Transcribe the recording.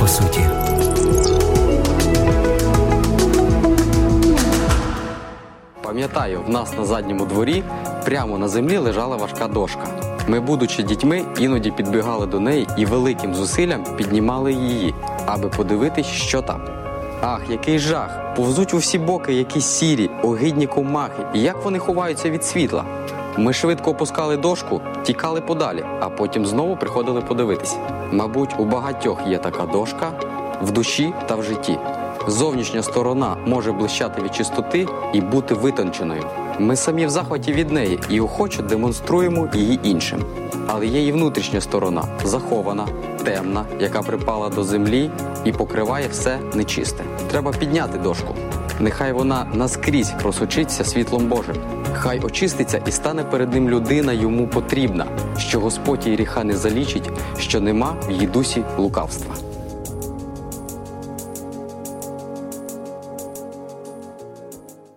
по суті. Пам'ятаю, в нас на задньому дворі прямо на землі лежала важка дошка. Ми, будучи дітьми, іноді підбігали до неї і великим зусиллям піднімали її, аби подивитись, що там. Ах, який жах! Повзуть у всі боки якісь сірі, огидні комахи, і як вони ховаються від світла. Ми швидко опускали дошку, тікали подалі, а потім знову приходили подивитись. Мабуть, у багатьох є така дошка в душі та в житті. Зовнішня сторона може блищати від чистоти і бути витонченою. Ми самі в захваті від неї і охоче демонструємо її іншим. Але є і внутрішня сторона, захована, темна, яка припала до землі і покриває все нечисте. Треба підняти дошку. Нехай вона наскрізь просочиться світлом Божим. Хай очиститься і стане перед ним людина йому потрібна, що Господь її ріха не залічить, що нема в її дусі лукавства.